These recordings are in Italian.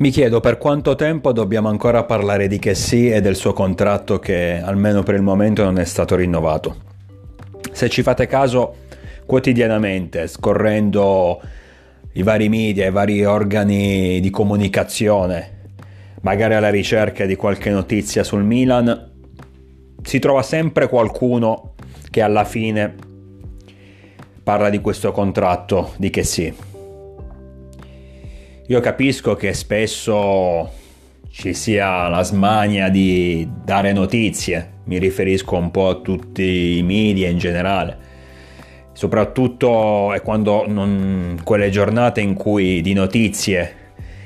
Mi chiedo per quanto tempo dobbiamo ancora parlare di Chessy e del suo contratto che almeno per il momento non è stato rinnovato. Se ci fate caso, quotidianamente, scorrendo i vari media, i vari organi di comunicazione, magari alla ricerca di qualche notizia sul Milan, si trova sempre qualcuno che alla fine parla di questo contratto di Chessy io capisco che spesso ci sia la smania di dare notizie, mi riferisco un po' a tutti i media in generale, soprattutto è quando non, quelle giornate in cui di notizie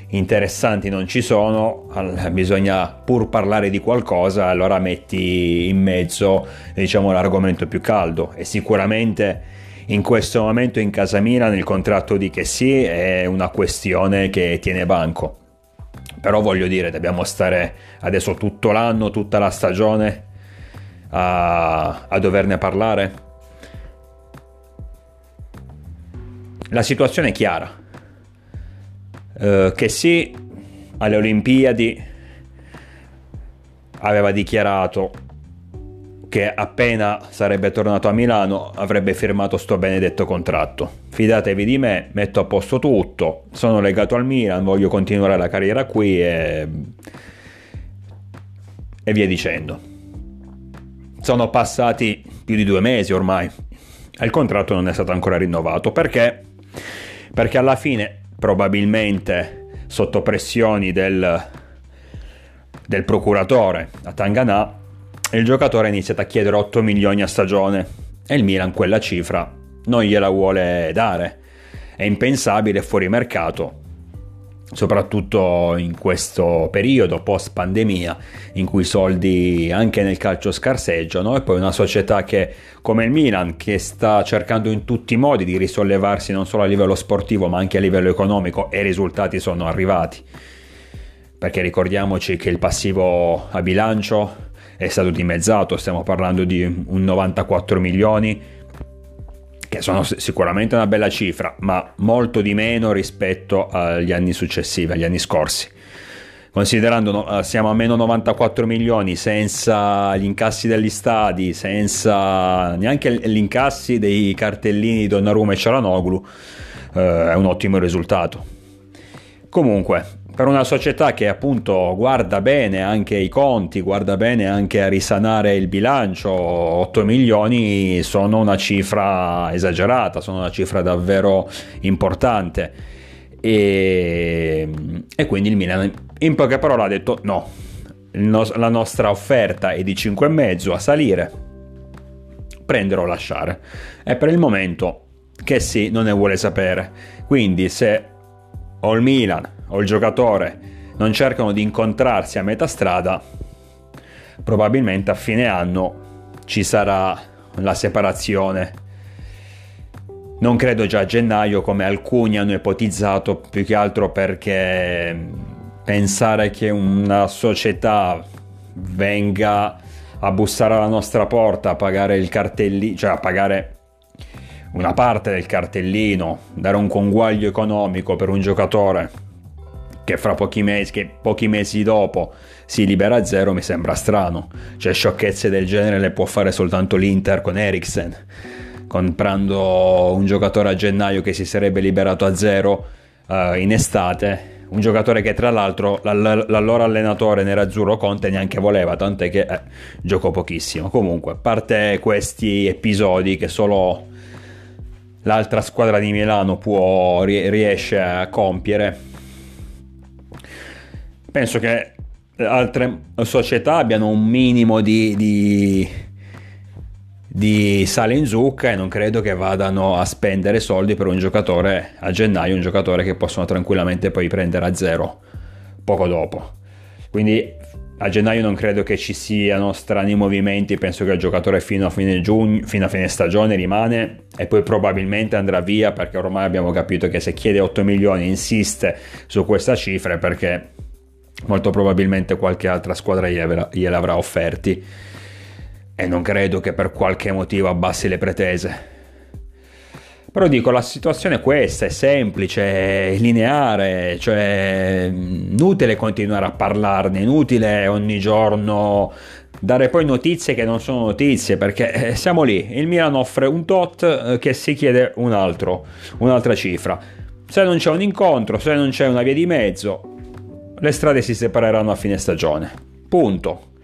interessanti non ci sono, bisogna pur parlare di qualcosa, allora metti in mezzo diciamo, l'argomento più caldo. E sicuramente in questo momento in casa Milan il contratto di Chessy è una questione che tiene banco. Però voglio dire, dobbiamo stare adesso tutto l'anno, tutta la stagione a, a doverne parlare. La situazione è chiara. Uh, che sì, alle Olimpiadi aveva dichiarato che appena sarebbe tornato a Milano avrebbe firmato sto benedetto contratto. Fidatevi di me, metto a posto tutto, sono legato al Milan, voglio continuare la carriera qui e, e via dicendo. Sono passati più di due mesi ormai e il contratto non è stato ancora rinnovato perché? Perché alla fine probabilmente sotto pressioni del, del procuratore a Tanganà il giocatore ha iniziato a chiedere 8 milioni a stagione e il Milan quella cifra non gliela vuole dare. È impensabile fuori mercato, soprattutto in questo periodo post pandemia in cui i soldi anche nel calcio scarseggiano e poi una società che come il Milan che sta cercando in tutti i modi di risollevarsi non solo a livello sportivo ma anche a livello economico e i risultati sono arrivati perché ricordiamoci che il passivo a bilancio è stato dimezzato, stiamo parlando di un 94 milioni, che sono sicuramente una bella cifra, ma molto di meno rispetto agli anni successivi, agli anni scorsi. Considerando siamo a meno 94 milioni senza gli incassi degli stadi, senza neanche gli incassi dei cartellini di Donnarumma e Cialanoglu, eh, è un ottimo risultato. Comunque, per una società che appunto guarda bene anche i conti, guarda bene anche a risanare il bilancio, 8 milioni sono una cifra esagerata, sono una cifra davvero importante. E, e quindi il Milan in poche parole ha detto no, la nostra offerta è di 5,5 a salire, prendere o lasciare. E per il momento che sì, non ne vuole sapere. Quindi se ho il Milan o il giocatore non cercano di incontrarsi a metà strada, probabilmente a fine anno ci sarà la separazione. Non credo già a gennaio come alcuni hanno ipotizzato, più che altro perché pensare che una società venga a bussare alla nostra porta a pagare il cartellino, cioè a pagare una parte del cartellino, dare un conguaglio economico per un giocatore che fra pochi mesi, che pochi mesi dopo si libera a zero mi sembra strano. Cioè sciocchezze del genere le può fare soltanto l'Inter con Eriksen, comprando un giocatore a gennaio che si sarebbe liberato a zero uh, in estate. Un giocatore che tra l'altro l'allora allenatore nerazzurro Conte neanche voleva, tant'è che eh, giocò pochissimo. Comunque, a parte questi episodi che solo l'altra squadra di Milano può, riesce a compiere, penso che altre società abbiano un minimo di, di, di, sale in zucca e non credo che vadano a spendere soldi per un giocatore a gennaio, un giocatore che possono tranquillamente poi prendere a zero poco dopo. Quindi a gennaio non credo che ci siano strani movimenti, penso che il giocatore fino a fine, giugno, fino a fine stagione rimane e poi probabilmente andrà via perché ormai abbiamo capito che se chiede 8 milioni insiste su questa cifra perché molto probabilmente qualche altra squadra gliel'avrà offerti e non credo che per qualche motivo abbassi le pretese. Però dico, la situazione è questa, è semplice, è lineare, cioè inutile continuare a parlarne, inutile ogni giorno dare poi notizie che non sono notizie, perché eh, siamo lì, il Milan offre un tot eh, che si chiede un altro, un'altra cifra. Se non c'è un incontro, se non c'è una via di mezzo, le strade si separeranno a fine stagione. Punto.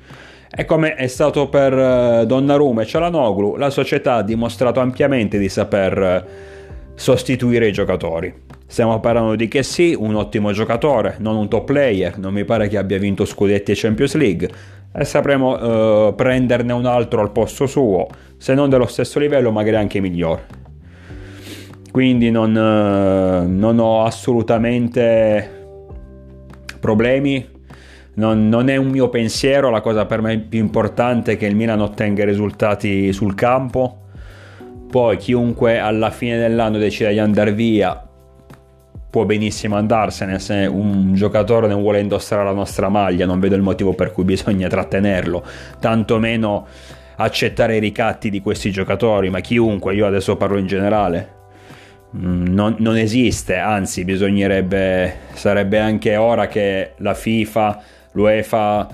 E come è stato per eh, Donnarumma e Cialanoglu, la società ha dimostrato ampiamente di saper eh, sostituire i giocatori. Stiamo parlando di che sì, un ottimo giocatore, non un top player, non mi pare che abbia vinto scudetti e Champions League, e sapremo uh, prenderne un altro al posto suo, se non dello stesso livello, magari anche migliore. Quindi non, uh, non ho assolutamente problemi non, non, è un mio pensiero, la cosa per me più importante è che il Milan ottenga risultati sul campo. Poi chiunque alla fine dell'anno decida di andare via può benissimo andarsene, se un giocatore non vuole indossare la nostra maglia non vedo il motivo per cui bisogna trattenerlo, tantomeno accettare i ricatti di questi giocatori, ma chiunque, io adesso parlo in generale, mm, non, non esiste, anzi bisognerebbe, sarebbe anche ora che la FIFA l'UEFA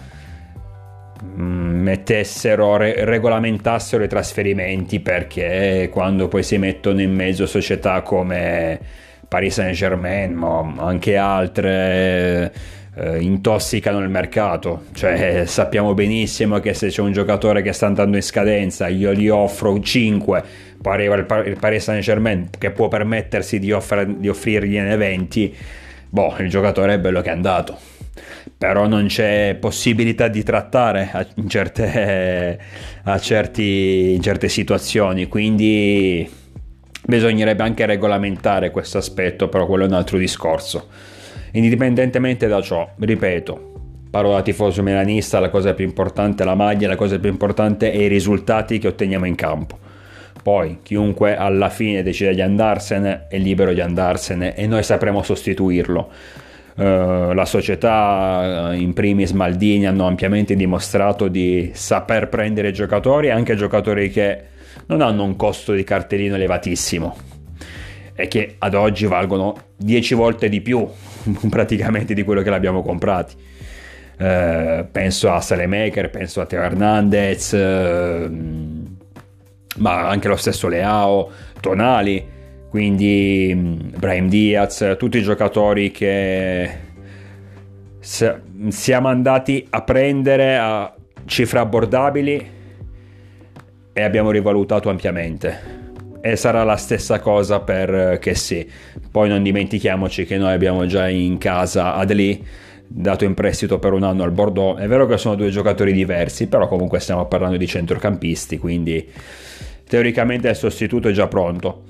mm, mettessero, re- regolamentassero i trasferimenti perché quando poi si mettono in mezzo società come Paris Saint Germain ma anche altre eh, intossicano il mercato. Cioè sappiamo benissimo che se c'è un giocatore che sta andando in scadenza io gli offro 5 poi arriva il, il Paris Saint Germain che può permettersi di, offre- di offrirgliene 20 boh il giocatore è bello che è andato però non c'è possibilità di trattare in, certe, a certi, in certe situazioni, quindi bisognerebbe anche regolamentare questo aspetto, però quello è un altro discorso. Indipendentemente da ciò, ripeto, parlo da tifoso milanista, la cosa più importante è la maglia, la cosa più importante è i risultati che otteniamo in campo. Poi chiunque alla fine decide di andarsene è libero di andarsene e noi sapremo sostituirlo eh, la società, eh, in primis Maldini, hanno ampiamente dimostrato di saper prendere giocatori, anche giocatori che non hanno un costo di cartellino elevatissimo e che ad oggi valgono 10 volte di più praticamente di quello che l'abbiamo comprati. Eh, penso a Salemaker, penso a Teo Hernandez, eh, ma anche lo stesso Leao, Tonali quindi mm, Brahim Diaz, tutti i giocatori che siamo andati a prendere a cifre abbordabili e abbiamo rivalutato ampiamente. E sarà la stessa cosa per che sì. Poi non dimentichiamoci che noi abbiamo già in casa Adli dato in prestito per un anno al Bordeaux. È vero che sono due giocatori diversi, però comunque stiamo parlando di centrocampisti, quindi teoricamente il sostituto è già pronto.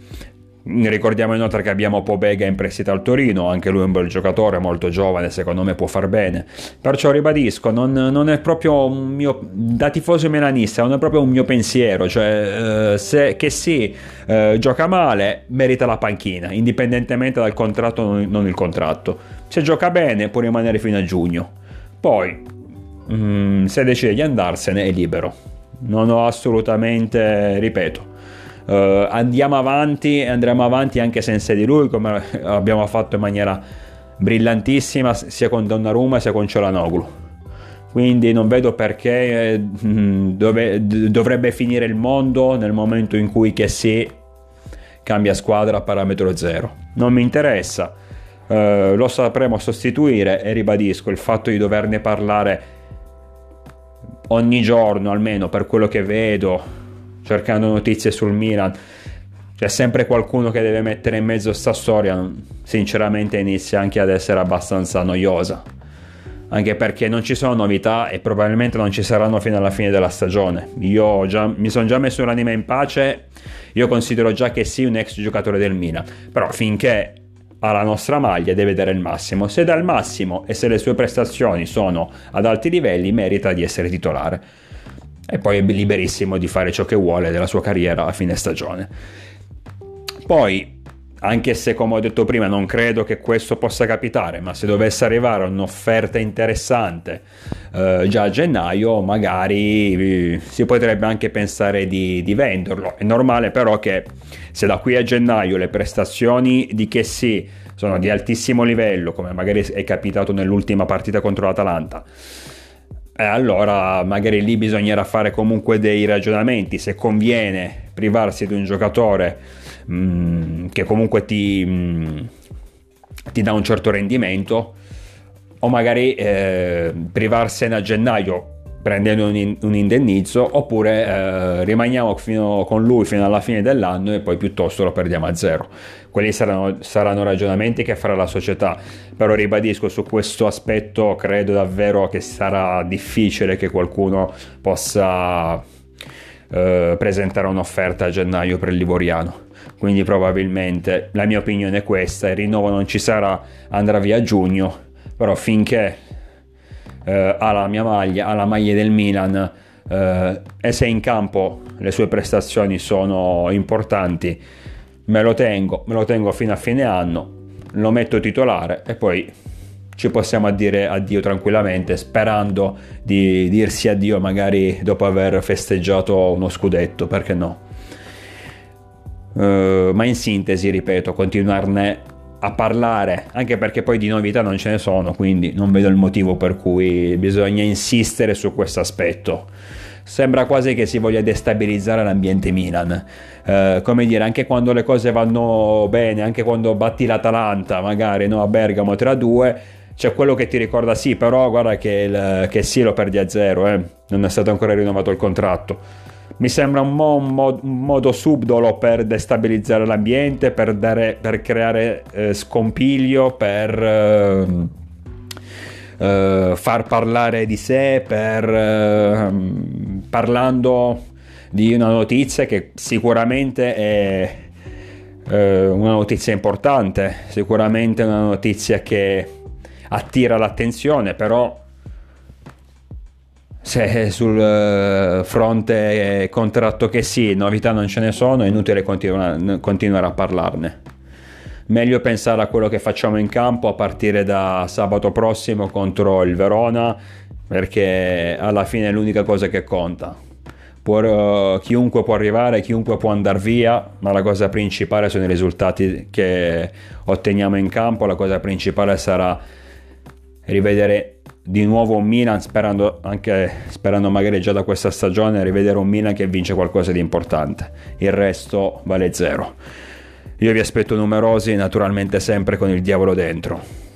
Ricordiamo inoltre che abbiamo Pobega in prestito al Torino, anche lui è un bel giocatore, molto giovane, secondo me può far bene. Perciò ribadisco, non, non è proprio un mio, da tifoso milanista, non è proprio un mio pensiero, cioè eh, se, che sì, eh, gioca male, merita la panchina, indipendentemente dal contratto o non il contratto. Se gioca bene può rimanere fino a giugno. Poi, mm, se decide di andarsene, è libero. Non ho assolutamente, ripeto, Uh, andiamo avanti e andremo avanti anche senza di lui come abbiamo fatto in maniera brillantissima sia con Donnarumma sia con Cialanoglu. Quindi non vedo perché eh, dove, dovrebbe finire il mondo nel momento in cui che si cambia squadra a parametro zero. Non mi interessa. Uh, lo sapremo sostituire e ribadisco il fatto di doverne parlare ogni giorno almeno per quello che vedo cercando notizie sul Milan. C'è sempre qualcuno che deve mettere in mezzo sta storia, sinceramente inizia anche ad essere abbastanza noiosa. Anche perché non ci sono novità e probabilmente non ci saranno fino alla fine della stagione. Io già, mi sono già messo l'anima in pace, io considero già che sia un ex giocatore del Milan, però finché ha la nostra maglia deve dare il massimo. Se dà il massimo e se le sue prestazioni sono ad alti livelli, merita di essere titolare e poi è liberissimo di fare ciò che vuole della sua carriera a fine stagione. Poi anche se come ho detto prima non credo che questo possa capitare, ma se dovesse arrivare un'offerta interessante eh, già a gennaio, magari eh, si potrebbe anche pensare di, di, venderlo. È normale però che se da qui a gennaio le prestazioni di che sì sono di altissimo livello, come magari è capitato nell'ultima partita contro l'Atalanta, eh, allora magari lì bisognerà fare comunque dei ragionamenti, se conviene privarsi di un giocatore mh, mm, che comunque ti, mh, mm, ti, dà un certo rendimento o magari eh, privarsene a gennaio prendendo un, in, un indennizzo oppure eh, rimaniamo fino, con lui fino alla fine dell'anno e poi piuttosto lo perdiamo a zero. Quelli saranno, saranno ragionamenti che farà la società, però ribadisco su questo aspetto credo davvero che sarà difficile che qualcuno possa eh, presentare un'offerta a gennaio per il Livoriano quindi probabilmente la mia opinione è questa, il rinnovo non ci sarà, andrà via a giugno, però finché eh, ha la mia maglia, ha la maglia del Milan eh, e se in campo le sue prestazioni sono importanti, me lo tengo, me lo tengo fino a fine anno, lo metto titolare e poi ci possiamo dire addio tranquillamente sperando di dirsi addio magari dopo aver festeggiato uno scudetto, perché no? Uh, ma in sintesi, ripeto, continuarne a parlare, anche perché poi di novità non ce ne sono, quindi non vedo il motivo per cui bisogna insistere su questo aspetto. Sembra quasi che si voglia destabilizzare l'ambiente Milan. Eh, come dire, anche quando le cose vanno bene, anche quando batti l'Atalanta, magari no, a Bergamo 3-2, c'è quello che ti ricorda sì, però guarda che, il, che sì lo perdi a zero, eh. non è stato ancora rinnovato il contratto mi sembra un, mo, un, mo, un, modo subdolo per destabilizzare l'ambiente, per, dare, per creare eh, scompiglio, per eh, eh, far parlare di sé, per ehm, parlando di una notizia che sicuramente è eh, una notizia importante, sicuramente una notizia che attira l'attenzione, però se sul eh, fronte contratto che sì, novità non ce ne sono, è inutile continuare, a parlarne. Meglio pensare a quello che facciamo in campo a partire da sabato prossimo contro il Verona, perché alla fine è l'unica cosa che conta. Può, uh, chiunque può arrivare, chiunque può andare via, ma la cosa principale sono i risultati che otteniamo in campo, la cosa principale sarà rivedere di nuovo Milan sperando, anche, sperando magari già da questa stagione rivedere un Milan che vince qualcosa di importante. Il resto vale zero. Io vi aspetto numerosi naturalmente sempre con il diavolo dentro